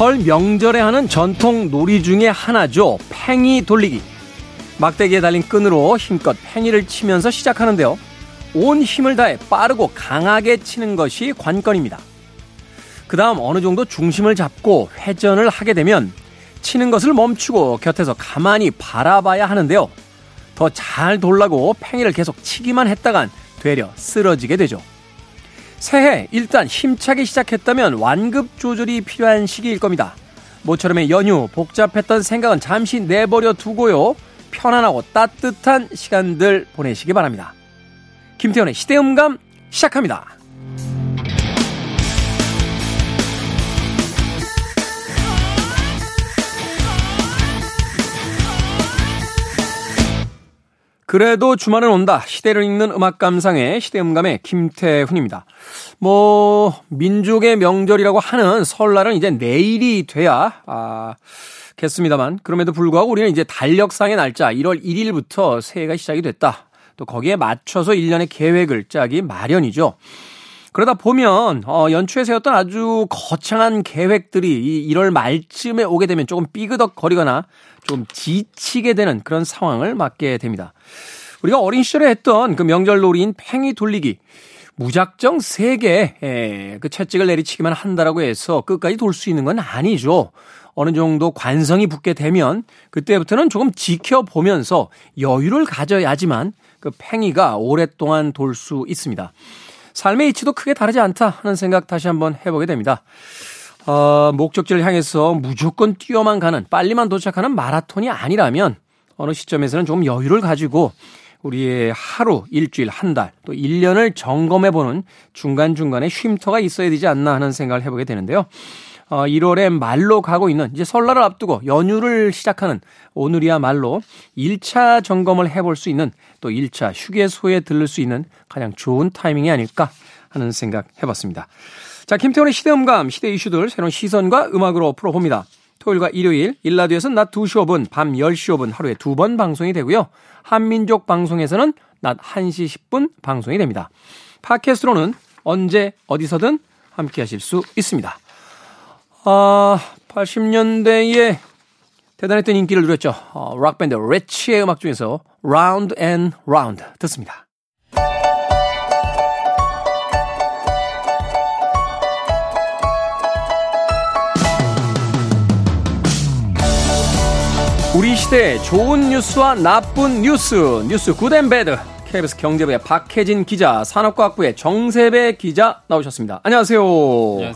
설 명절에 하는 전통 놀이 중에 하나죠. 팽이 돌리기. 막대기에 달린 끈으로 힘껏 팽이를 치면서 시작하는데요. 온 힘을 다해 빠르고 강하게 치는 것이 관건입니다. 그 다음 어느 정도 중심을 잡고 회전을 하게 되면 치는 것을 멈추고 곁에서 가만히 바라봐야 하는데요. 더 잘 돌라고 팽이를 계속 치기만 했다간 되려 쓰러지게 되죠. 새해 일단 힘차게 시작했다면 완급 조절이 필요한 시기일 겁니다. 모처럼의 연휴 복잡했던 생각은 잠시 내버려 두고요. 편안하고 따뜻한 시간들 보내시기 바랍니다. 김태현의 시대음감 시작합니다. 그래도 주말은 온다. 시대를 읽는 음악 감상의 시대음감의 김태훈입니다. 뭐 민족의 명절이라고 하는 설날은 이제 내일이 돼야 아 겠습니다만 그럼에도 불구하고 우리는 이제 달력상의 날짜 1월 1일부터 새해가 시작이 됐다. 또 거기에 맞춰서 1년의 계획을 짜기 마련이죠. 그러다 보면 어 연초에 세웠던 아주 거창한 계획들이 이 1월 말쯤에 오게 되면 조금 삐그덕거리거나 좀 지치게 되는 그런 상황을 맞게 됩니다. 우리가 어린 시절에 했던 그 명절 놀이인 팽이 돌리기 무작정 3개 그 채찍을 내리치기만 한다라고 해서 끝까지 돌 수 있는 건 아니죠. 어느 정도 관성이 붙게 되면 그때부터는 조금 지켜보면서 여유를 가져야지만 그 팽이가 오랫동안 돌 수 있습니다. 삶의 이치도 크게 다르지 않다 하는 생각 다시 한번 해보게 됩니다. 어, 목적지를 향해서 무조건 뛰어만 가는 빨리만 도착하는 마라톤이 아니라면 어느 시점에서는 조금 여유를 가지고 우리의 하루, 일주일, 한 달, 또 1년을 점검해보는 중간중간에 쉼터가 있어야 되지 않나 하는 생각을 해보게 되는데요. 어, 1월에 말로 가고 있는 이제 설날을 앞두고 연휴를 시작하는 오늘이야말로 1차 점검을 해볼 수 있는 또 1차 휴게소에 들를 수 있는 가장 좋은 타이밍이 아닐까 하는 생각 해봤습니다. 자, 김태원의 시대음감, 시대 이슈들 새로운 시선과 음악으로 풀어봅니다. 토요일과 일요일, 1라디오에서는 낮 2시 5분, 밤 10시 5분 하루에 두 번 방송이 되고요. 한민족 방송에서는 낮 1시 10분 방송이 됩니다. 팟캐스트로는 언제 어디서든 함께 하실 수 있습니다. 아, 80년대에 대단했던 인기를 누렸죠. 어, 락밴드 레치의 음악 중에서 Round and Round 듣습니다. 우리 시대의 좋은 뉴스와 나쁜 뉴스, 뉴스 Good and Bad KBS 경제부의 박혜진 기자, 산업과학부의 정세배 기자 나오셨습니다. 안녕하세요.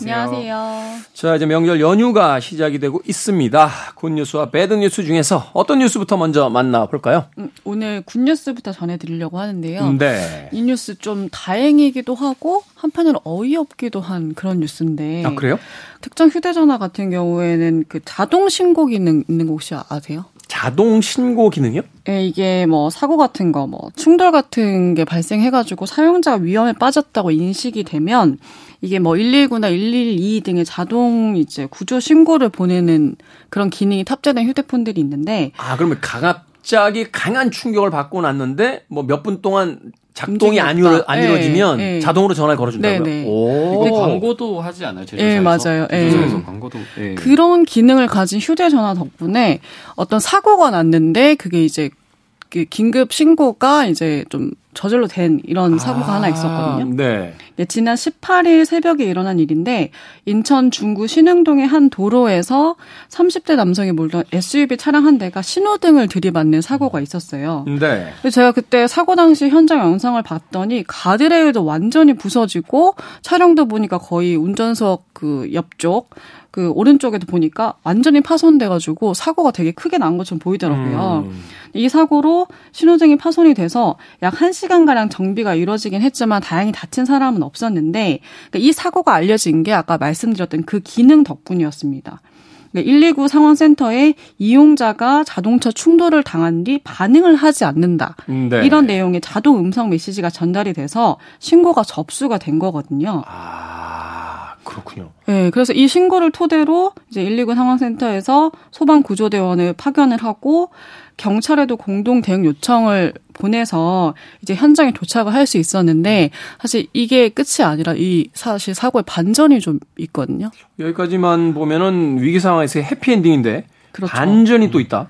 안녕하세요. 자, 이제 명절 연휴가 시작이 되고 있습니다. good news와 bad news 중에서 어떤 뉴스부터 먼저 만나볼까요? 음, 오늘 good news부터 전해드리려고 하는데요. 음, 네. 이 뉴스 좀 다행이기도 하고 한편으로 어이없기도 한 그런 뉴스인데. 아, 그래요? 특정 휴대전화 같은 경우에는 그 자동 신고 기능 있는 거 혹시 아세요? 자동 신고 기능이요? 네, 이게 뭐 사고 같은 거, 뭐 충돌 같은 게 발생해가지고 사용자가 위험에 빠졌다고 인식이 되면 이게 뭐 119나 112 등의 자동 이제 구조 신고를 보내는 그런 기능이 탑재된 휴대폰들이 있는데 아 그러면 갑자기 강한 충격을 받고 났는데 뭐 몇 분 동안 작동이 안, 이루, 안 네, 이루어지면 네. 자동으로 전화를 걸어준다고요? 네, 오. 이거 광고도 하지 않아요? 제조사에서? 네, 맞아요. 제조사에서 광고도. 네. 그런 기능을 가진 휴대전화 덕분에 어떤 사고가 났는데 그게 이제 그 긴급 신고가 이제 좀 저절로 된 이런 사고가 아, 하나 있었거든요. 네. 네. 지난 18일 새벽에 일어난 일인데 인천 중구 신흥동의 한 도로에서 30대 남성이 몰던 SUV 차량 한 대가 신호등을 들이받는 사고가 있었어요. 네. 제가 그때 사고 당시 현장 영상을 봤더니 가드레일도 완전히 부서지고 차량도 보니까 거의 운전석 그 옆쪽 그 오른쪽에도 보니까 완전히 파손돼가지고 사고가 되게 크게 난 것처럼 보이더라고요. 음. 이 사고로 신호등이 파손이 돼서 약 1시 간가량 정비가 이루어지긴 했지만 다행히 다친 사람은 없었는데 그러니까 이 사고가 알려진 게 아까 말씀드렸던 그 기능 덕분이었습니다. 119 그러니까 상황센터에 이용자가 자동차 충돌을 당한 뒤 반응을 하지 않는다. 네. 이런 내용의 자동 음성 메시지가 전달이 돼서 신고가 접수가 된 거거든요. 아. 그렇군요. 네, 그래서 이 신고를 토대로 이제 119 상황센터에서 소방 구조대원을 파견을 하고 경찰에도 공동 대응 요청을 보내서 이제 현장에 도착을 할 수 있었는데 사실 이게 끝이 아니라 이 사실 사고의 반전이 좀 있거든요. 여기까지만 보면은 위기 상황에서의 해피엔딩인데 그렇죠. 반전이 또 있다.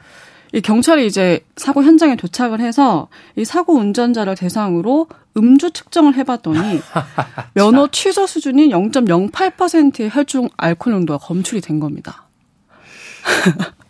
이 경찰이 이제 사고 현장에 도착을 해서 이 사고 운전자를 대상으로 음주 측정을 해봤더니 면허 취소 수준이 0.08%의 혈중 알코올 농도가 검출이 된 겁니다.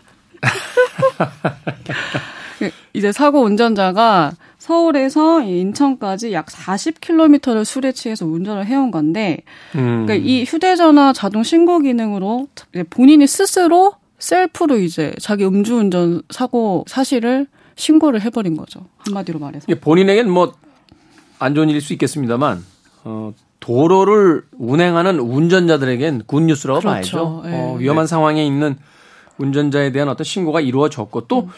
이제 사고 운전자가 서울에서 인천까지 약 40km를 술에 취해서 운전을 해온 건데, 음. 그러니까 이 휴대전화 자동 신고 기능으로 본인이 스스로 셀프로 이제 자기 음주운전 사고 사실을 신고를 해버린 거죠. 한마디로 말해서. 이게 본인에겐 뭐 안 좋은 일일 수 있겠습니다만 어, 도로를 운행하는 운전자들에겐 굿뉴스라고 그렇죠. 봐야죠. 예. 어, 위험한 상황에 있는 운전자에 대한 어떤 신고가 이루어졌고 또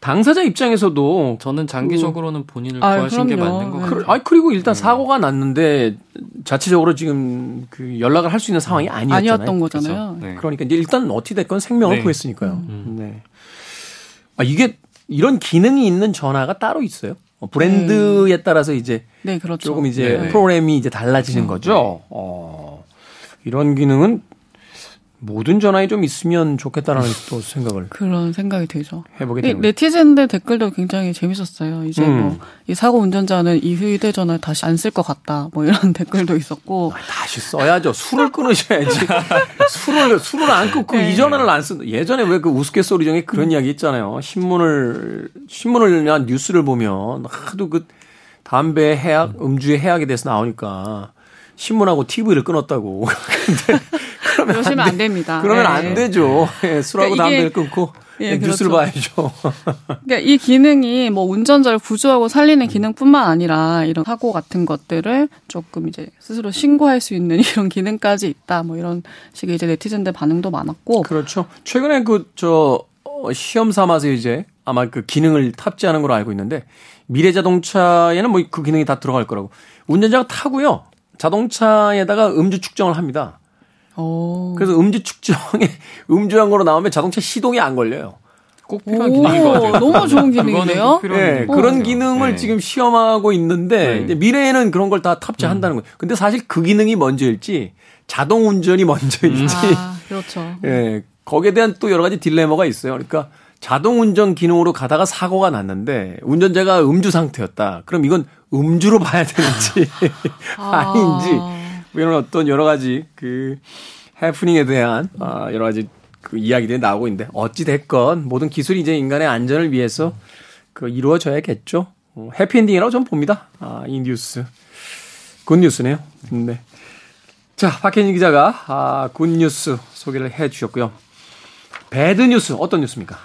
당사자 입장에서도 저는 장기적으로는 본인을 아유, 구하신 게 그럼요. 맞는 것 네. 같아요. 그, 아니 그리고 일단 사고가 났는데 자체적으로 지금 그 연락을 할 수 있는 상황이 아니었잖아요. 아니었던 거잖아요. 네. 그러니까 이제 일단 어찌 됐건 생명을 네. 구했으니까요. 네. 아 이게 이런 기능이 있는 전화가 따로 있어요. 어, 브랜드에 따라서 이제 네, 그렇죠. 조금 이제 네. 프로그램이 이제 달라지는 거죠. 어, 이런 기능은 모든 전화에 좀 있으면 좋겠다라는 또 생각을 그런 생각이 들죠. 해보게 이 되는. 네티즌들 댓글도 굉장히 재밌었어요. 이제 음. 뭐이 사고 운전자는 이 휴대전화를 다시 안 쓸 것 같다. 뭐 이런 댓글도 있었고. 아, 다시 써야죠. 술을 끊으셔야지. 술을 술을 안 끊고 네. 이 전화를 안 쓴다. 예전에 왜 그 우스갯소리 중에 그런 이야기 있잖아요. 신문을 신문을 나 뉴스를 보면 하도 그 담배 해약, 음주의 해약에 대해서 나오니까 신문하고 TV를 끊었다고. 근데 그러면 그러시면 안, 안 됩니다. 그러면 네. 안 되죠. 예, 술하고 그러니까 담배를 끊고 예, 예, 뉴스를 그렇죠. 봐야죠. 그러니까 이 기능이 뭐 운전자를 구조하고 살리는 기능뿐만 아니라 이런 사고 같은 것들을 조금 이제 스스로 신고할 수 있는 이런 기능까지 있다. 뭐 이런 식의 이제 네티즌들 반응도 많았고. 그렇죠. 최근에 그 저 시험 삼아서 이제 아마 그 기능을 탑재하는 걸로 알고 있는데 미래 자동차에는 뭐 그 기능이 다 들어갈 거라고. 운전자가 타고요. 자동차에다가 음주 측정을 합니다. 오. 그래서 음주 측정에 음주한 거로 나오면 자동차 시동이 안 걸려요. 꼭 필요한 기능인 것 같아요. 너무 좋은? 꼭 필요한 예, 그런. 기능을 네. 지금 시험하고 있는데 네. 이제 미래에는 그런 걸 다 탑재한다는 거예요. 근데 사실 그 기능이 먼저일지 자동 운전이 먼저일지 아, 그렇죠. 예, 거기에 대한 또 여러 가지 딜레마가 있어요. 그러니까 자동 운전 기능으로 가다가 사고가 났는데 운전자가 음주 상태였다. 그럼 이건 음주로 봐야 되는지 아. 아닌지 뭐 이런 어떤 여러 가지 그 해프닝에 대한 아, 여러 가지 그 이야기들이 나오고 있는데 어찌 됐건 모든 기술이 이제 인간의 안전을 위해서 그 이루어져야겠죠. 어, 해피엔딩이라고 저는 봅니다. 아, 이 뉴스. good news네요. 네. 자, 박혜진 기자가 아, good news 소개를 해 주셨고요. bad news 어떤 뉴스입니까?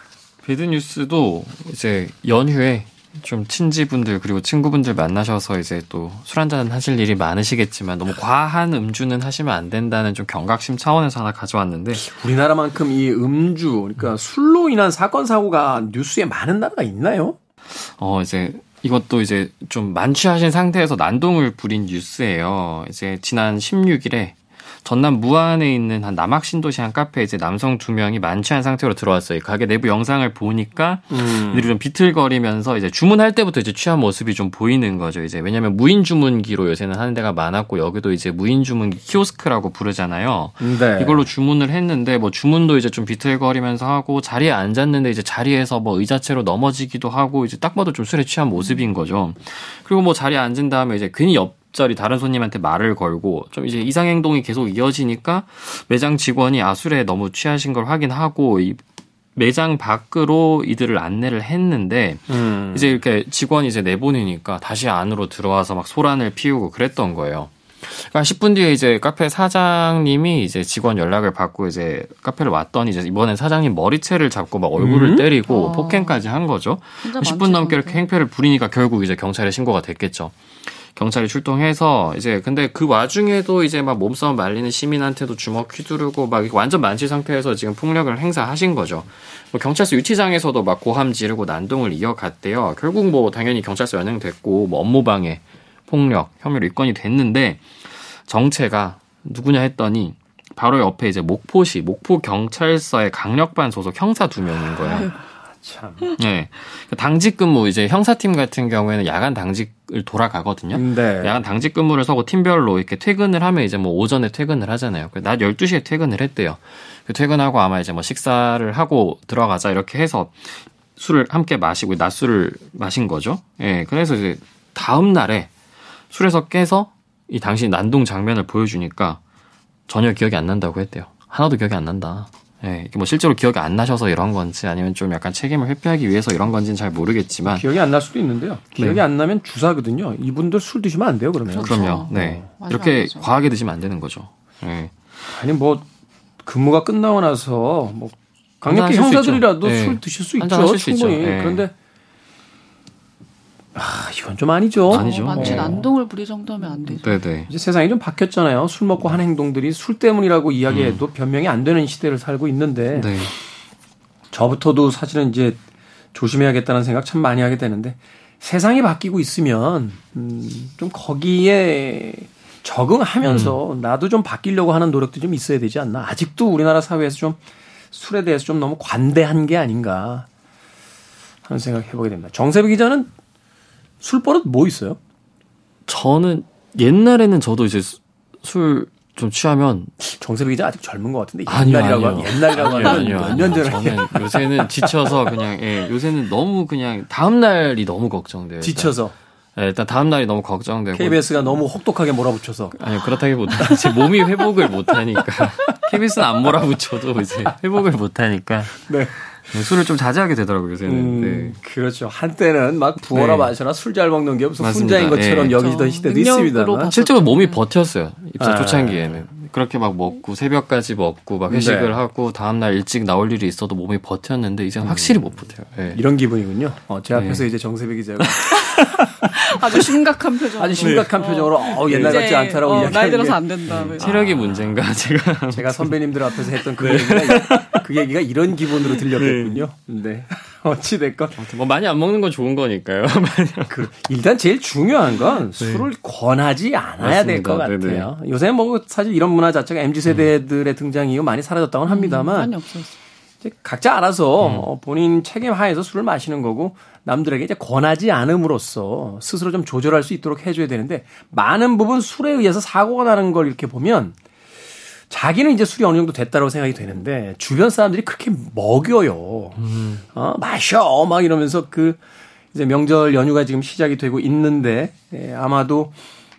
bad news도 이제 연휴에 좀 친지분들 그리고 친구분들 만나셔서 이제 또 술 한잔 하실 일이 많으시겠지만 너무 과한 음주는 하시면 안 된다는 좀 경각심 차원에서 하나 가져왔는데 우리나라만큼 이 음주, 그러니까 술로 인한 사건 사고가 뉴스에 많은 나라가 있나요? 어 이제 이것도 이제 좀 만취하신 상태에서 난동을 부린 뉴스예요. 이제 지난 16일에 전남 무안에 있는 한 남학 신도시 한 카페에 이제 남성 두 명이 만취한 상태로 들어왔어요. 이 가게 내부 영상을 보니까 음. 이들이 좀 비틀거리면서 이제 주문할 때부터 이제 취한 모습이 좀 보이는 거죠. 이제 왜냐면 무인 주문기로 요새는 하는 데가 많았고 여기도 이제 무인 주문기 키오스크라고 부르잖아요. 네. 이걸로 주문을 했는데 뭐 주문도 이제 좀 비틀거리면서 하고 자리에 앉았는데 이제 자리에서 뭐 의자채로 넘어지기도 하고 이제 딱 봐도 좀 술에 취한 모습인 거죠. 그리고 뭐 자리에 앉은 다음에 이제 괜히 옆 자리 다른 손님한테 말을 걸고 좀 이제 이상 행동이 계속 이어지니까 매장 직원이 아 술에 너무 취하신 걸 확인하고 이 매장 밖으로 이들을 안내를 했는데 음. 이제 이렇게 직원이 이제 내보내니까 다시 안으로 들어와서 막 소란을 피우고 그랬던 거예요. 그러니까 10분 뒤에 이제 카페 사장님이 이제 직원 연락을 받고 이제 카페를 왔더니 이제 이번엔 사장님 머리채를 잡고 막 얼굴을 음? 때리고 어. 폭행까지 한 거죠. 진짜 10분 넘게 이렇게 행패를 부리니까 결국 이제 경찰에 신고가 됐겠죠. 경찰이 출동해서 이제 근데 그 와중에도 이제 막 몸싸움 말리는 시민한테도 주먹 휘두르고 막 완전 만취 상태에서 지금 폭력을 행사하신 거죠. 뭐 경찰서 유치장에서도 막 고함 지르고 난동을 이어갔대요. 결국 뭐 당연히 경찰서 연행됐고 뭐 업무방해, 폭력 혐의로 입건이 됐는데 정체가 누구냐 했더니 바로 옆에 이제 목포시 목포 경찰서의 강력반 소속 형사 두 명인 거예요. 참. 네. 당직 근무 이제 형사팀 같은 경우에는 야간 당직을 돌아가거든요. 네. 야간 당직 근무를 서고 팀별로 이렇게 퇴근을 하면 이제 뭐 오전에 퇴근을 하잖아요. 낮 12시에 퇴근을 했대요. 그 퇴근하고 아마 이제 뭐 식사를 하고 들어가자 이렇게 해서 술을 함께 마시고 낮술을 마신 거죠. 예. 그래서 이제 다음 날에 술에서 깨서 이 당시 난동 장면을 보여주니까 전혀 기억이 안 난다고 했대요. 하나도 기억이 안 난다. 예, 뭐 실제로 기억이 안 나셔서 이런 건지 아니면 좀 약간 책임을 회피하기 위해서 이런 건지는 잘 모르겠지만 기억이 안 날 수도 있는데요. 기억이 네. 안 나면 주사거든요. 이분들 술 드시면 안 돼요, 그러면. 그렇죠. 그럼요. 네. 어, 이렇게 맞아요. 과하게 드시면 안 되는 거죠. 예. 아니 뭐 근무가 끝나고 나서 뭐 강력히 형사들이라도. 네. 술 드실 수 있죠, 하실 수 충분히. 있죠. 네. 그런데 아 이건 좀 아니죠. 아니죠. 만취 어. 난동을 부릴 정도면 안 되죠. 네네. 이제 세상이 좀 바뀌었잖아요. 술 먹고 한 행동들이 술 때문이라고 이야기해도 변명이 안 되는 시대를 살고 있는데 음. 네. 저부터도 사실은 이제 조심해야겠다는 생각 참 많이 하게 되는데 세상이 바뀌고 있으면 음, 좀 거기에 적응하면서 음. 나도 좀 바뀌려고 하는 노력도 좀 있어야 되지 않나. 아직도 우리나라 사회에서 좀 술에 대해서 좀 너무 관대한 게 아닌가 하는 생각 해보게 됩니다. 정세배 기자는 술 버릇 뭐 있어요? 저는 옛날에는 저도 이제 술 좀 취하면 정세배 기자 아직 젊은 것 같은데 아니요, 옛날이라고 아니요. 하면 옛날이라고 하면 몇년 전에 저는 요새는 지쳐서 그냥 예, 요새는 너무 그냥 다음 날이 너무 걱정돼요. 지쳐서 예, 일단 다음 날이 너무 걱정되고 KBS가 너무 혹독하게 몰아붙여서 아니 그렇다기보다 제 몸이 회복을 못 하니까 KBS는 안 몰아붙여도 이제 회복을 못 하니까 네. 술을 좀 자제하게 되더라고요 요새는. 음, 네. 그렇죠. 한때는 막 부어라 네. 마셔라 술 잘 먹는 게 무슨 맞습니다. 혼자인 것처럼 예. 여기던 그렇죠. 시대도. 봤- 실제로 몸이 버텼어요. 입사 아. 초창기에는. 그렇게 막 먹고 새벽까지 먹고 막 회식을 네. 하고 다음날 일찍 나올 일이 있어도 몸이 버텼는데 이제는 확실히 못 버텨요. 예. 이런 기분이군요. 어, 제 네. 앞에서 이제 정세배 기자가 아주 심각한 표정. 아주 심각한 표정으로 어, 옛날 같지 않다라고 어, 이야기하는 나이 들어서 게안 된다. 왜. 체력이 문제인가 제가 제가 선배님들 앞에서 했던 그 네. 얘기가 그 얘기가 이런 기분으로 들렸겠 군요. 네. 어찌 됐건 뭐 많이 안 먹는 건 좋은 거니까요. 그 일단 제일 중요한 건 술을 권하지 않아야 될것 네. 같아요. 요새 뭐 사실 이런 문화 자체가 mz 세대들의 등장 이후 많이 사라졌다고는 합니다만 많이 없었어. 이제 각자 알아서 음. 어, 본인 책임 하에서 술을 마시는 거고 남들에게 이제 권하지 않음으로써 스스로 좀 조절할 수 있도록 해줘야 되는데 많은 부분 술에 의해서 사고가 나는 걸 이렇게 보면 자기는 이제 술이 어느 정도 됐다고 생각이 되는데 주변 사람들이 그렇게 먹여요. 음. 어, 마셔 막 이러면서 그 이제 명절 연휴가 지금 시작이 되고 있는데 예, 아마도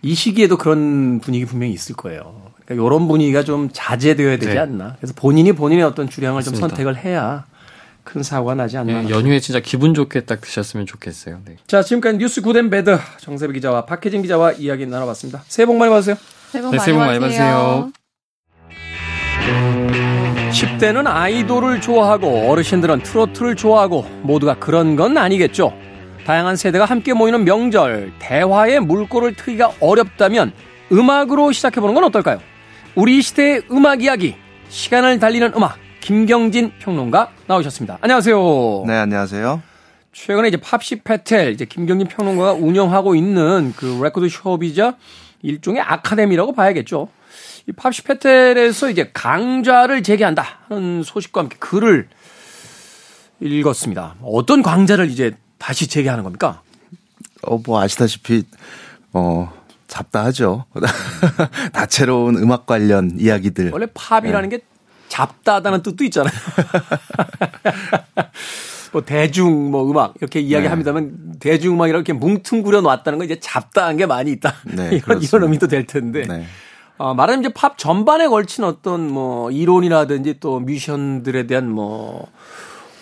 이 시기에도 그런 분위기 분명히 있을 거예요. 그러니까 이런 분위기가 좀 자제되어야 되지 네. 않나. 그래서 본인이 본인의 어떤 주량을 좀 맞습니다. 선택을 해야 큰 사고가 나지 않나. 예, 연휴에 진짜 기분 좋게 딱 드셨으면 좋겠어요. 네. 자, 지금까지 뉴스 Good and Bad 정세배 기자와 박혜진 기자와 이야기 나눠봤습니다. 새해 복 많이 받으세요. 새해 복 네, 많이, 새해 복 많이 받으세요. 받으세요. 10대는 아이돌을 좋아하고 어르신들은 트로트를 좋아하고 모두가 그런 건 아니겠죠. 다양한 세대가 함께 모이는 명절, 대화의 물꼬를 트기가 어렵다면 음악으로 시작해보는 건 어떨까요? 우리 시대의 음악 이야기, 시간을 달리는 음악, 김경진 평론가 나오셨습니다. 안녕하세요. 네, 안녕하세요. 최근에 이제 팝시 페텔, 이제 김경진 평론가가 운영하고 있는 그 레코드 숍이자 일종의 아카데미라고 봐야겠죠. 이 팝시 페텔에서 이제 강좌를 재개한다 하는 소식과 함께 글을 읽었습니다. 어떤 강좌를 이제 다시 재개하는 겁니까? 어, 뭐 아시다시피 어 잡다하죠. 다채로운 음악 관련 이야기들. 원래 팝이라는 게 잡다하다는 뜻도 있잖아요. 뭐 대중 뭐 음악 이렇게 이야기합니다만 대중 음악 이렇게 뭉뚱그려 놨다는 건 이제 잡다한 게 많이 있다. 네, 이런 그렇습니다. 이런 의미도 될 텐데. 네. 어, 말하자면 이제 팝 전반에 걸친 어떤 뭐 이론이라든지 또 뮤지션들에 대한 뭐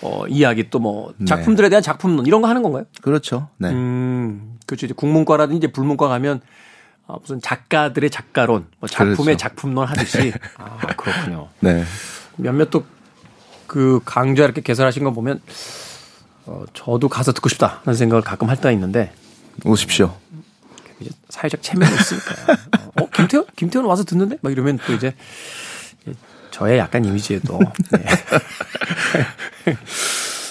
어, 이야기 또뭐 네. 작품들에 대한 작품론 이런 거 하는 건가요? 그렇죠. 네. 음, 그렇죠. 이제 국문과라든지 이제 불문과 가면 어, 무슨 작가들의 작가론, 뭐 작품의 그렇죠. 작품론 하듯이 아 그렇군요. 네. 몇몇 또 그 강좌 이렇게 개설하신 거 보면 어, 저도 가서 듣고 싶다 하는 생각을 가끔 할 때가 있는데 오십시오. 이제 사회적 체면이 있으니까. 어, 김태현? 김태현 와서 듣는데? 막 이러면 또 이제 저의 약간 이미지에도. 네.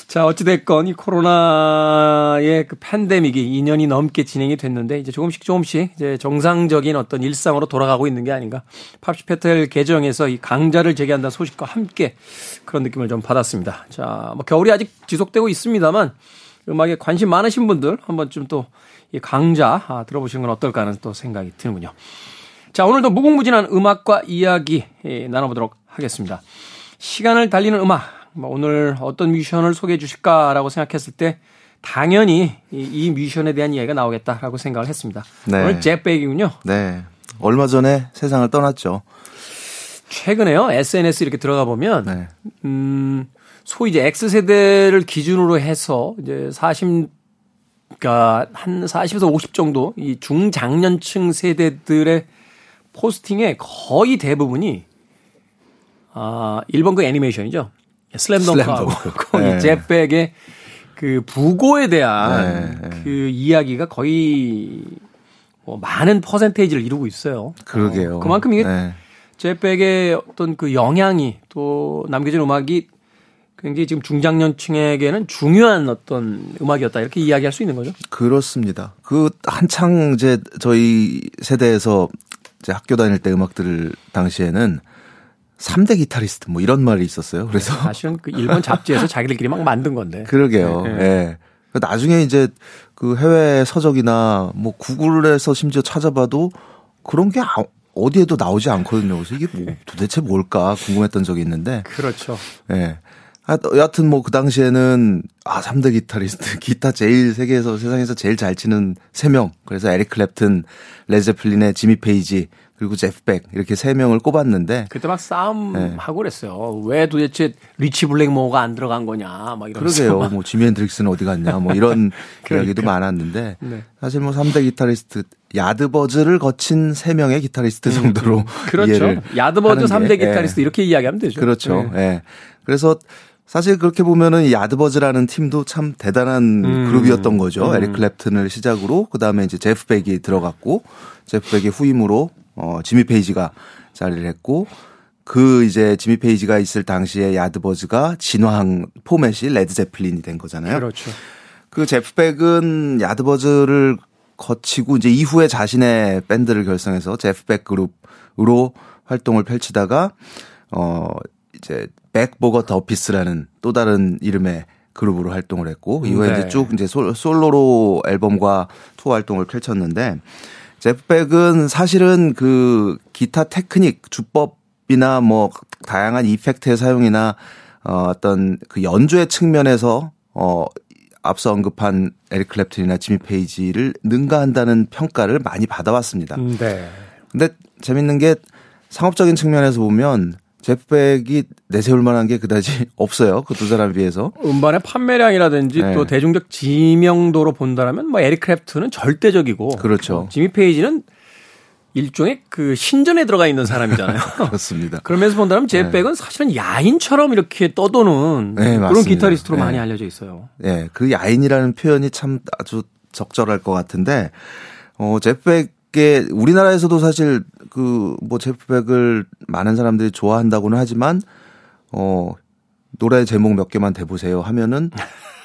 자, 어찌됐건 이 코로나의 그 팬데믹이 2년이 넘게 진행이 됐는데 이제 조금씩 조금씩 이제 정상적인 어떤 일상으로 돌아가고 있는 게 아닌가. 팝시 페텔 개정에서 이 강자를 재개한다는 소식과 함께 그런 느낌을 좀 받았습니다. 자, 뭐 겨울이 아직 지속되고 있습니다만 음악에 관심 많으신 분들 한번쯤 또 이 강자 아, 들어보시는 건 어떨까 하는 또 생각이 드는군요. 자, 오늘도 무궁무진한 음악과 이야기 예, 나눠보도록 하겠습니다. 시간을 달리는 음악. 뭐 오늘 어떤 뮤지션을 소개해 주실까라고 생각했을 때 당연히 이, 이 뮤지션에 대한 이야기가 나오겠다라고 생각을 했습니다. 네. 오늘 잭백이군요. 네. 얼마 전에 세상을 떠났죠. 최근에요. SNS 이렇게 들어가 보면 네. 음, 소위 이제 X세대를 기준으로 해서 이제 40 그러니까 한 40에서 50 정도 이 중장년층 세대들의 포스팅에 거의 대부분이 아, 일본 그 애니메이션이죠. 슬램덩크하고 슬램덩크. 이 네. jet백의 그 부고에 대한 네, 네. 그 이야기가 거의 뭐 많은 퍼센테이지를 이루고 있어요. 그러게요. 어, 그만큼 이게 네. jet백의 어떤 그 영향이 또 남겨진 음악이 굉장히 지금 중장년층에게는 중요한 어떤 음악이었다 이렇게 이야기할 수 있는 거죠. 그렇습니다. 그 한창 이제 저희 세대에서 이제 학교 다닐 때 음악 들을 당시에는 3대 기타리스트 뭐 이런 말이 있었어요. 그래서 사실은 그 일본 잡지에서 자기들끼리 막 만든 건데. 그러게요. 네, 예. 네. 그 나중에 이제 그 해외 서적이나 뭐 구글에서 심지어 찾아봐도 그런 게 아- 어디에도 나오지 않거든요. 그래서 이게 뭐 도대체 뭘까 궁금했던 적이 있는데 그렇죠. 예. 하- 여하튼 뭐 그 당시에는 아 3대 기타리스트 기타 제일 세계에서 세상에서 제일 잘 치는 3명 그래서 에릭 클랩튼, 레드 제플린의 지미 페이지 그리고 제프 백 이렇게 3명을 꼽았는데 그때 막 싸움 네. 하고 그랬어요. 왜 도대체 리치 블랙모어가 안 들어간 거냐, 막 이러면서. 그러게요. 막. 뭐 지미 핸드릭스는 어디 갔냐 뭐 이런 그러니까. 이야기도 많았는데 네. 사실 뭐 3대 기타리스트 야드버즈를 거친 3명의 기타리스트 정도로 그렇죠. 이해를 야드버즈 하는 3대 게, 기타리스트 예. 이렇게 이야기하면 되죠. 그렇죠. 네. 예. 그래서 사실 그렇게 보면은 이 야드버즈라는 팀도 참 대단한 음. 그룹이었던 거죠. 에릭 클랩튼을 시작으로 그다음에 이제 제프 백이 들어갔고 제프 백의 후임으로 어 지미 페이지가 자리를 했고 그 이제 지미 페이지가 있을 당시에 야드버즈가 진화한 포맷이 레드 제플린이 된 거잖아요. 그렇죠. 그 제프 백은 야드버즈를 거치고 이제 이후에 자신의 밴드를 결성해서 제프 백 그룹으로 활동을 펼치다가 어 이제 백 보거트 어피스라는 또 다른 이름의 그룹으로 활동을 했고 이후에 네. 이제 쭉 이제 솔- 솔로로 앨범과 투어 활동을 펼쳤는데 제프 백은 사실은 그 기타 테크닉 주법이나 뭐 다양한 이펙트의 사용이나 어 어떤 그 연주의 측면에서 어 앞서 언급한 에릭 클랩튼이나 지미 페이지를 능가한다는 평가를 많이 받아왔습니다. 음, 네. 근데 재밌는 게 상업적인 측면에서 보면 제프 백이 내세울 만한 게 그다지 없어요. 그 두 사람에 비해서. 음반의 판매량이라든지 네. 또 대중적 지명도로 본다면 뭐 에릭 클랩튼은 절대적이고 그렇죠. 어, 지미 페이지는 일종의 그 신전에 들어가 있는 사람이잖아요. 그렇습니다. 그러면서 본다면 제프 백은 사실은 야인처럼 이렇게 떠도는 네, 그런 맞습니다. 기타리스트로 네. 많이 알려져 있어요. 예, 그 야인이라는 표현이 참 아주 적절할 것 같은데, 어, 제프 백의, 우리나라에서도 사실 그, 뭐, 제프백을 많은 사람들이 좋아한다고는 하지만, 어, 노래 제목 몇 개만 대보세요 하면은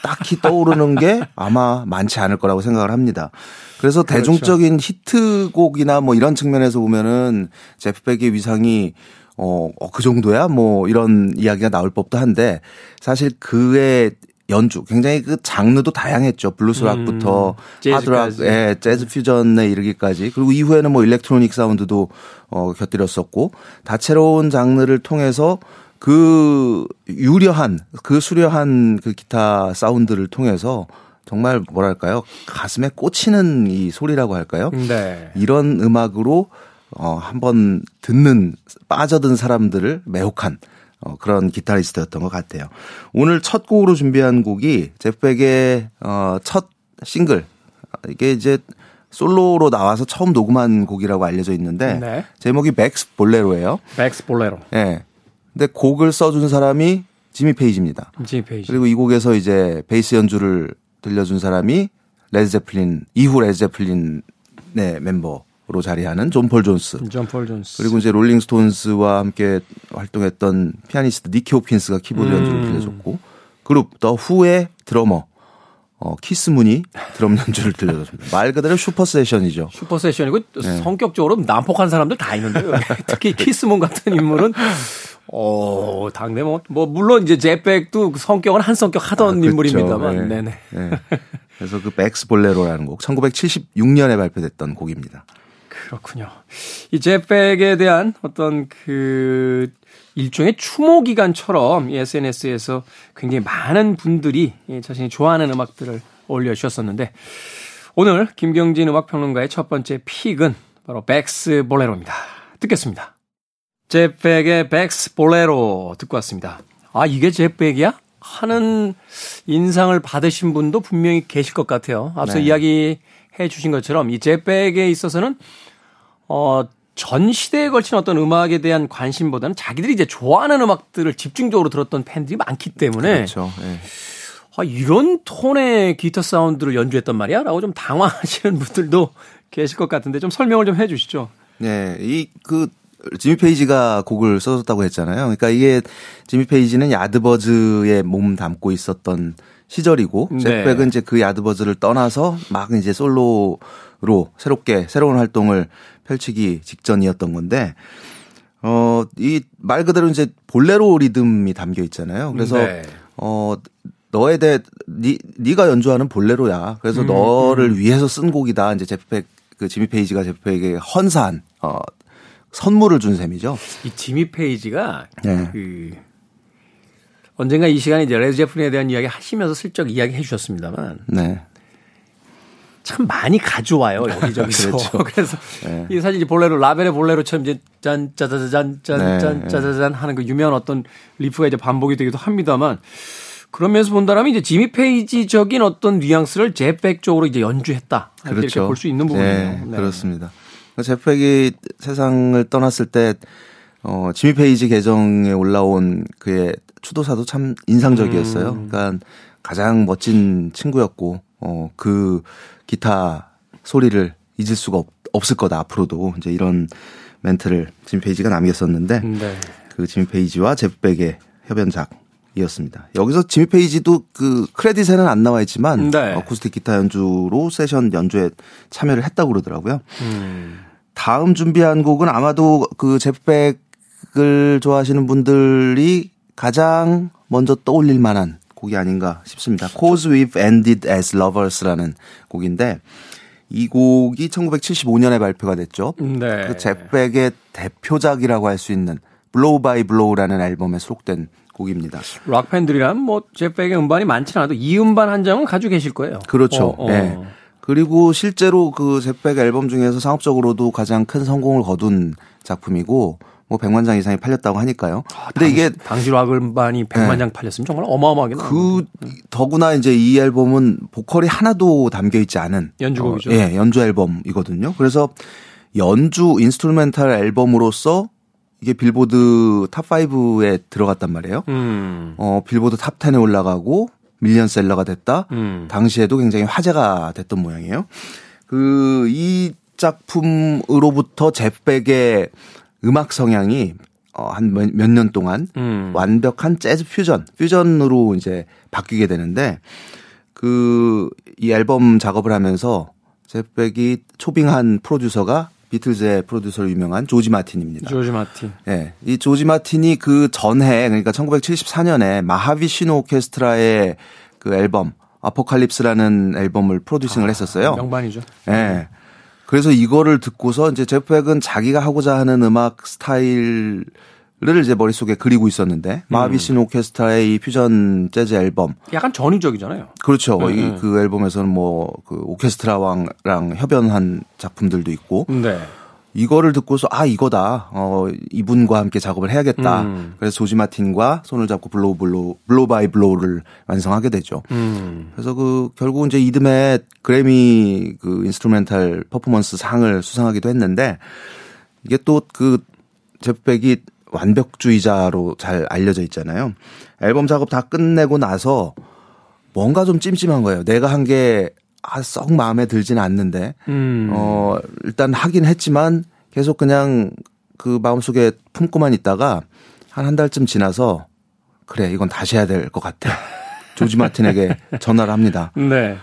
딱히 떠오르는 게 아마 많지 않을 거라고 생각을 합니다. 그래서 그렇죠. 대중적인 히트곡이나 뭐 이런 측면에서 보면은 제프백의 위상이 어, 어, 그 정도야? 뭐 이런 이야기가 나올 법도 한데 사실 그의 연주 굉장히 그 장르도 다양했죠. 블루스 락부터 음. 하드락, 예, 재즈 퓨전에 이르기까지 그리고 이후에는 뭐 일렉트로닉 사운드도 어, 곁들였었고 다채로운 장르를 통해서 그 유려한 그 수려한 그 기타 사운드를 통해서 정말 뭐랄까요 가슴에 꽂히는 이 소리라고 할까요? 네. 이런 음악으로 어 한번 듣는 빠져든 사람들을 매혹한 어 그런 기타리스트였던 것 같아요. 오늘 첫 곡으로 준비한 곡이 제프 백의 어 첫 싱글 이게 이제 솔로로 나와서 처음 녹음한 곡이라고 알려져 있는데 네. 제목이 Beck's Bolero예요. Beck's Bolero. 예. 근데 곡을 써준 사람이 지미 페이지입니다. 지미 페이지. 그리고 이 곡에서 이제 베이스 연주를 들려준 사람이 레드 제플린 이후 레드 제플린의 멤버 로 자리하는 존 폴 존스. 존 폴 존스. 그리고 이제 롤링스톤스와 함께 활동했던 피아니스트 니키 홉킨스가 키보드 음. 연주를 들려줬고 그룹 더 후의 드러머 어, 키스 문이 드럼 연주를 들려줬습니다. 말 그대로 슈퍼 세션이죠. 슈퍼 세션이고 네. 성격적으로 난폭한 사람들 다 있는데요. 특히 키스 문 같은 인물은 어, 당대 뭐, 뭐 물론 이제 제프 백도 성격은 한 성격 하던 아, 그렇죠. 인물입니다만. 네. 네. 네. 그래서 그 Beck's Bolero라는 곡 1976년에 발표됐던 곡입니다. 그렇군요. 이 제프 백에 대한 어떤 그 일종의 추모 기간처럼 SNS에서 굉장히 많은 분들이 자신이 좋아하는 음악들을 올려주셨었는데 오늘 김경진 음악평론가의 첫 번째 픽은 바로 Beck's Bolero입니다. 듣겠습니다. 제프 백의 Beck's Bolero 듣고 왔습니다. 아 이게 제백이야? 하는 인상을 받으신 분도 분명히 계실 것 같아요. 앞서 네. 이야기 해 주신 것처럼 이 제백에 있어서는 어, 전 시대에 걸친 어떤 음악에 대한 관심보다는 자기들이 이제 좋아하는 음악들을 집중적으로 들었던 팬들이 많기 때문에 그렇죠. 네. 아, 이런 톤의 기타 사운드를 연주했단 말이야? 라고 좀 당황하시는 분들도 계실 것 같은데 좀 설명을 좀 해 주시죠. 네. 이, 그, 지미 페이지가 곡을 써줬다고 했잖아요. 그러니까 이게 지미 페이지는 야드버즈에 몸 담고 있었던 시절이고, 네. 잭백은 이제 그 야드버즈를 떠나서 막 이제 솔로로 새롭게 새로운 활동을 펼치기 직전이었던 건데 어, 이 말 그대로 이제 볼레로 리듬이 담겨 있잖아요. 그래서 네. 어 너에 대해 니 네가 연주하는 볼레로야. 그래서 음, 너를 음. 위해서 쓴 곡이다. 이제 제프백 그 지미 페이지가 제프 백에게 헌사한 어 선물을 준 셈이죠. 이 지미 페이지가 네. 그 언젠가 이 시간에 이제 레드 제플린에 대한 이야기 하시면서 슬쩍 이야기 해 주셨습니다만 네. 참 많이 가져와요 여기저기서. 그렇죠. 그래서 네. 이 사실 볼레로 라벨의 볼레로처럼 이제 짠 짜자잔 짠짠 네. 짜자잔 하는 그 유명한 어떤 리프가 이제 반복이 되기도 합니다만 그러면서 본다면 이제 지미 페이지적인 어떤 뉘앙스를 제프 백 쪽으로 이제 연주했다 그렇죠. 이렇게 볼 수 있는 부분이에요. 네, 네. 그렇습니다. 제프 백이 세상을 떠났을 때 어, 지미 페이지 계정에 올라온 그의 추도사도 참 인상적이었어요. 음. 그러니까 가장 멋진 친구였고 어, 그 기타 소리를 잊을 수가 없, 없을 거다 앞으로도 이제 이런 멘트를 짐 페이지가 남겼었는데 네. 그 짐 페이지와 제프 백의 협연작이었습니다. 여기서 짐 페이지도 그 크레딧에는 안 나와 있지만 네. 어쿠스틱 기타 연주로 세션 연주에 참여를 했다고 그러더라고요. 음. 다음 준비한 곡은 아마도 그 제프백을 좋아하시는 분들이 가장 먼저 떠올릴 만한 곡이 아닌가 싶습니다. Cause We've Ended as Lovers라는 곡인데 이 곡이 1975년에 발표가 됐죠. 네. 그 잭백의 대표작이라고 할 수 있는 Blow by Blow라는 앨범에 수록된 곡입니다. 락 팬들이란 뭐 잭백의 음반이 많지 않아도 이 음반 한 장은 가지고 계실 거예요. 그렇죠. 어, 어. 네. 그리고 실제로 그 제프 백 앨범 중에서 상업적으로도 가장 큰 성공을 거둔 작품이고 뭐 100만 장 이상이 팔렸다고 하니까요. 아, 근데 당시, 이게 당시 락음반이 100만 네. 장 팔렸으면 정말 어마어마하게 그 더구나 이제 이 앨범은 보컬이 하나도 담겨 있지 않은 연주곡이죠. 어, 예, 연주 앨범이거든요. 그래서 연주 instrumental 앨범으로서 이게 빌보드 top 5에 들어갔단 말이에요. 음. 어, 빌보드 top 10에 올라가고 밀리언셀러가 됐다. 음. 당시에도 굉장히 화제가 됐던 모양이에요. 그 이 작품으로부터 잭백의 음악 성향이 어, 한몇년 동안 음. 완벽한 재즈 퓨전, 퓨전으로 이제 바뀌게 되는데 그 이 앨범 작업을 하면서 제백이 초빙한 프로듀서가 비틀즈의 프로듀서로 유명한 조지 마틴입니다. 조지 마틴. 예. 네, 이 조지 마틴이 그 전해 그러니까 1974년에 마하비 시노 오케스트라의 그 앨범 아포칼립스라는 앨범을 프로듀싱을 아, 했었어요. 명반이죠. 예. 네. 그래서 이거를 듣고서 이제 제프 백은 자기가 하고자 하는 음악 스타일을 이제 머릿속에 그리고 있었는데 음. 마하비슈누 오케스트라의 이 퓨전 재즈 앨범 약간 전위적이잖아요. 그렇죠. 네. 이, 그 앨범에서는 뭐 그 오케스트라랑 협연한 작품들도 있고 네. 이거를 듣고서 아 이거다. 어 이분과 함께 작업을 해야겠다. 음. 그래서 조지 마틴과 손을 잡고 Blow Blow Blow by Blow를 완성하게 되죠. 음. 그래서 그 결국 이제 이듬해 그래미 그 instrumental performance 상을 수상하기도 했는데 이게 또 그 제프백이 완벽주의자로 잘 알려져 있잖아요. 앨범 작업 다 끝내고 나서 뭔가 좀 찜찜한 거예요. 내가 한 게 아, 썩 마음에 들진 않는데, 음. 어, 일단 하긴 했지만 계속 그냥 그 마음속에 품고만 있다가 한 한 달쯤 지나서 그래, 이건 다시 해야 될 것 같아. 조지 마틴에게 전화를 합니다. 네.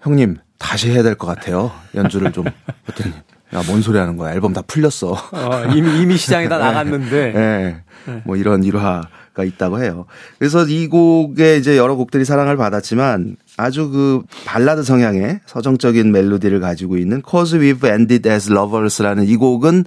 형님 다시 해야 될 것 같아요. 연주를 좀. 그랬더니 야, 뭔 소리 하는 거야. 앨범 다 풀렸어. 어, 이미, 이미 시장에 다 나갔는데. 네. 뭐 이런 일화 가 있다고 해요. 그래서 이 곡에 이제 여러 곡들이 사랑을 받았지만 아주 그 발라드 성향의 서정적인 멜로디를 가지고 있는 Cause We've Ended As Lovers라는 이 곡은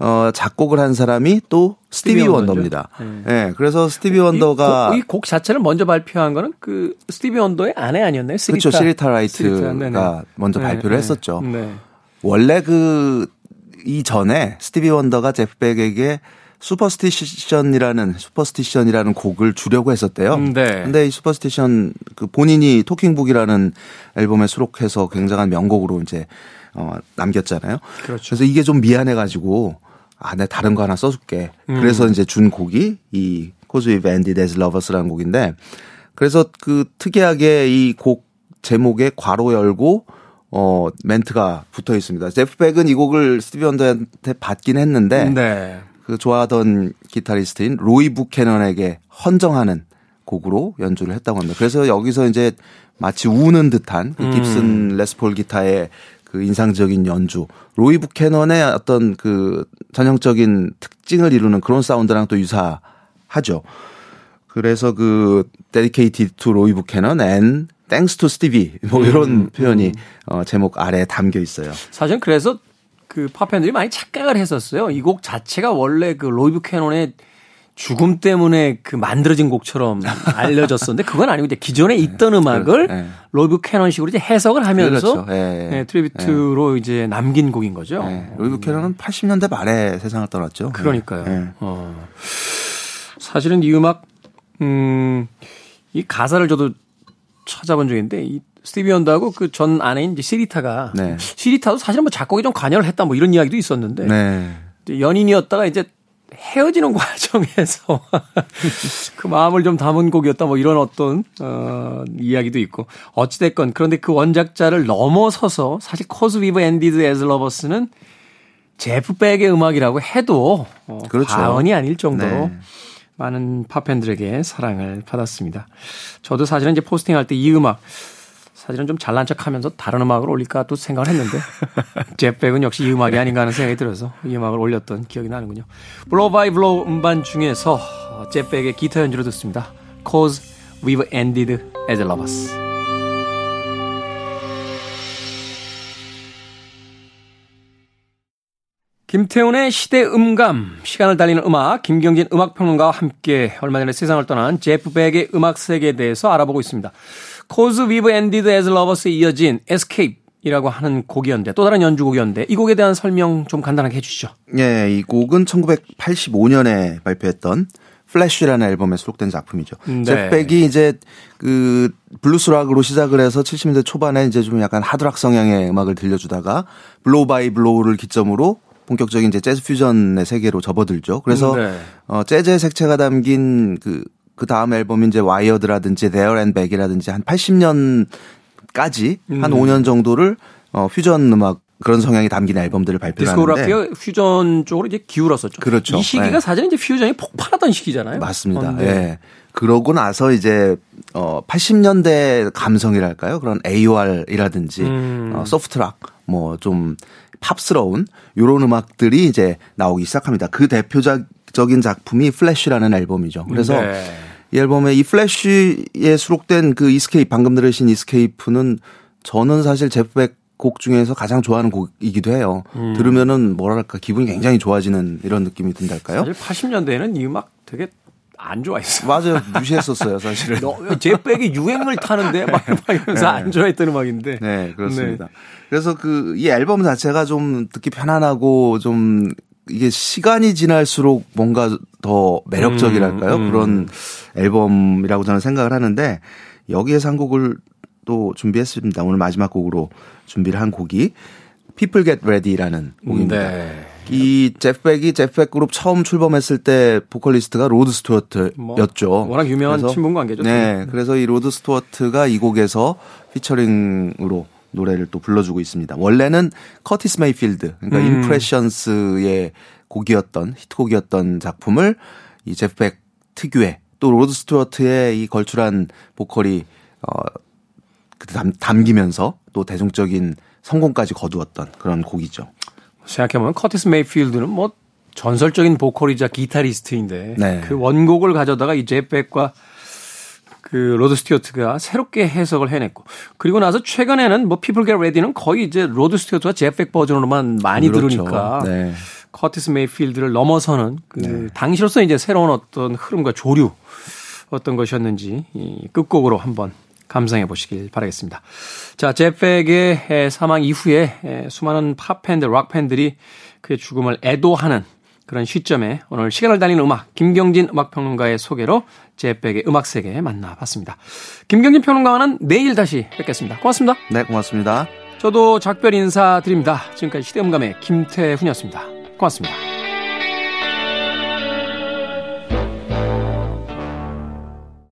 어, 작곡을 한 사람이 또 스티비 스티비 원더입니다. 예. 원더죠? 네. 그래서 스티비 원더가 이 곡 자체를 먼저 발표한 거는 그 스티비 원더의 아내 아니었나요? 시리타. 그렇죠. 시리타 라이트가 시리타. 먼저 네, 발표를 네. 했었죠. 네. 원래 그 이전에 스티비 원더가 제프 벡에게 Superstition이라는 Superstition이라는 곡을 주려고 했었대요. 음, 네. 근데 이 Superstition 그 본인이 Talking Book이라는 앨범에 수록해서 굉장한 명곡으로 이제 어 남겼잖아요. 그렇죠. 래서 이게 좀 미안해 가지고 아, 내가 다른 거 하나 써 줄게. 음. 그래서 이제 준 곡이 이 We've Ended As Lovers라는 곡인데 그래서 그 특이하게 이 곡 제목에 괄호 열고 어 멘트가 붙어 있습니다. 제프 백은 이 곡을 스티비 원더한테 받긴 했는데 네. 그 좋아하던 기타리스트인 로이 부캐넌에게 헌정하는 곡으로 연주를 했다고 합니다. 그래서 여기서 이제 마치 우는 듯한 그 깁슨 레스폴 기타의 그 인상적인 연주, 로이 부캐넌의 어떤 그 전형적인 특징을 이루는 그런 사운드랑 또 유사하죠. 그래서 그 dedicated to 로이 부캐넌 and thanks to Stevie 뭐 이런 표현이 어 제목 아래에 담겨 있어요. 사실은 그래서 그 팝팬들이 많이 착각을 했었어요. 이 곡 자체가 원래 그 로이 부캐넌의 죽음 때문에 그 만들어진 곡처럼 알려졌었는데 그건 아니고 이제 기존에 있던 음악을 네. 로이 부캐넌식으로 이제 해석을 하면서 그렇죠. 예, 예. 네, tribute로 이제 남긴 곡인 거죠. 네. 로이 부캐넌은 80년대 말에 세상을 떠났죠. 그러니까요. 네. 어. 사실은 이 음악, 음, 이 가사를 저도 찾아본 적인데, 이 스티비 원더하고 그 전 아내인 이제 시리타가, 네. 시리타도 사실은 뭐 작곡에 좀 관여를 했다 뭐 이런 이야기도 있었는데, 네. 연인이었다가 이제 헤어지는 과정에서 그 마음을 좀 담은 곡이었다 뭐 이런 어떤 어 이야기도 있고 어찌 됐건 그런데 그 원작자를 넘어서서 사실 Cause We've Ended As Lovers는 제프 벡의 음악이라고 해도 어, 그렇죠. 과언이 아닐 정도로 네. 많은 팝팬들에게 사랑을 받았습니다. 저도 사실은 이제 포스팅할 때 이 음악 사실은 좀 잘난 척 하면서 다른 음악을 올릴까 또 생각을 했는데 제프 벡은 역시 이 음악이 아닌가 하는 생각이 들어서 이 음악을 올렸던 기억이 나는군요. Blow by Blow 음반 중에서 제프 벡의 기타 연주로 듣습니다. Cause we've ended as lovers. 김태훈의 시대 음감, 시간을 달리는 음악, 김경진 음악평론가와 함께 얼마 전에 세상을 떠난 제프 벡의 음악 세계에 대해서 알아보고 있습니다. Cause We've Ended As Lovers에 이어진 Escape이라고 하는 곡이었는데, 또 다른 연주곡이었는데, 이 곡에 대한 설명 좀 간단하게 해주시죠. 예, 이 곡은 1985년에 발표했던 Flash라는 앨범에 수록된 작품이죠. 네. 제프 벡이 이제 그 블루스 락으로 시작을 해서 70년대 초반에 이제 좀 약간 하드락 성향의 음악을 들려주다가 Blow by Blow를 기점으로 본격적인 이제 재즈 퓨전의 세계로 접어들죠. 그래서 네. 어 재즈의 색채가 담긴 그 그 다음 앨범인 이제 Wired라든지 There and Back이라든지 한 80년까지 한 5년 정도를 어 퓨전 음악 그런 성향이 담긴 앨범들을 발표를 하는데 discography가 퓨전 쪽으로 이제 기울었었죠. 그렇죠. 이 시기가 네. 사실은 이제 퓨전이 폭발하던 시기잖아요. 맞습니다. 어, 예. 네. 그러고 나서 이제 어 80년대 감성이랄까요? 그런 AOR이라든지 음. 어, 소프트락 뭐 좀 팝스러운 요런 음악들이 이제 나오기 시작합니다. 그 대표적인 작품이 Flash라는 앨범이죠. 그래서 네. 이 앨범에 이 Flash에 수록된 그 Escape 방금 들으신 Escape는 저는 사실 제프 벡 곡 중에서 가장 좋아하는 곡이기도 해요. 음. 들으면은 뭐랄까 기분이 굉장히 좋아지는 이런 느낌이 든달까요? 사실 80년대에는 이 음악 되게 안 좋아했어요. 맞아요. 무시했었어요, 사실은. 제프 벡이 유행을 타는데 막 이러면서 안 좋아했던 음악인데. 네, 그렇습니다. 그래서 그 이 앨범 자체가 좀 듣기 편안하고 좀 이게 시간이 지날수록 뭔가 더 매력적이랄까요? 음, 음. 그런 앨범이라고 저는 생각을 하는데 여기에서 한 곡을 또 준비했습니다. 오늘 마지막 곡으로 준비를 한 곡이 People Get Ready라는 곡입니다. 네. 이 제프 벡이 제프 벡 그룹 처음 출범했을 때 보컬리스트가 로드 스튜어트였죠. 뭐 워낙 유명한 친분 관계죠. 네, 그래서 이 로드 스튜어트가 이 곡에서 피처링으로 노래를 또 불러주고 있습니다. 원래는 커티스 메이필드, 그러니까 음. 임프레션스의 곡이었던 히트곡이었던 작품을 이 제프 벡 특유의 또 로드 스튜어트의 이 걸출한 보컬이 어 담, 담기면서 또 대중적인 성공까지 거두었던 그런 곡이죠. 생각해보면 커티스 메이필드는 뭐 전설적인 보컬이자 기타리스트인데 네. 그 원곡을 가져다가 이 제프 벡과 그 로드 스튜어트가 새롭게 해석을 해냈고 그리고 나서 최근에는 뭐 People Get Ready는 거의 이제 로드 스튜어트와 제프 벡 버전으로만 많이 그렇죠. 들으니까 네. 커티스 메이필드를 넘어서는 그 네. 당시로서 이제 새로운 어떤 흐름과 조류 어떤 것이었는지 이 끝곡으로 한번 감상해 보시길 바라겠습니다. 자, 제프 벡의 사망 이후에 수많은 팝 팬들, 락 팬들이 그의 죽음을 애도하는 그런 시점에 오늘 시간을 달리는 음악 김경진 음악평론가의 소개로 제백의 음악 세계 만나봤습니다. 김경진 평론가와는 내일 다시 뵙겠습니다. 고맙습니다. 네, 고맙습니다. 저도 작별 인사드립니다. 지금까지 시대음감의 김태훈이었습니다. 고맙습니다.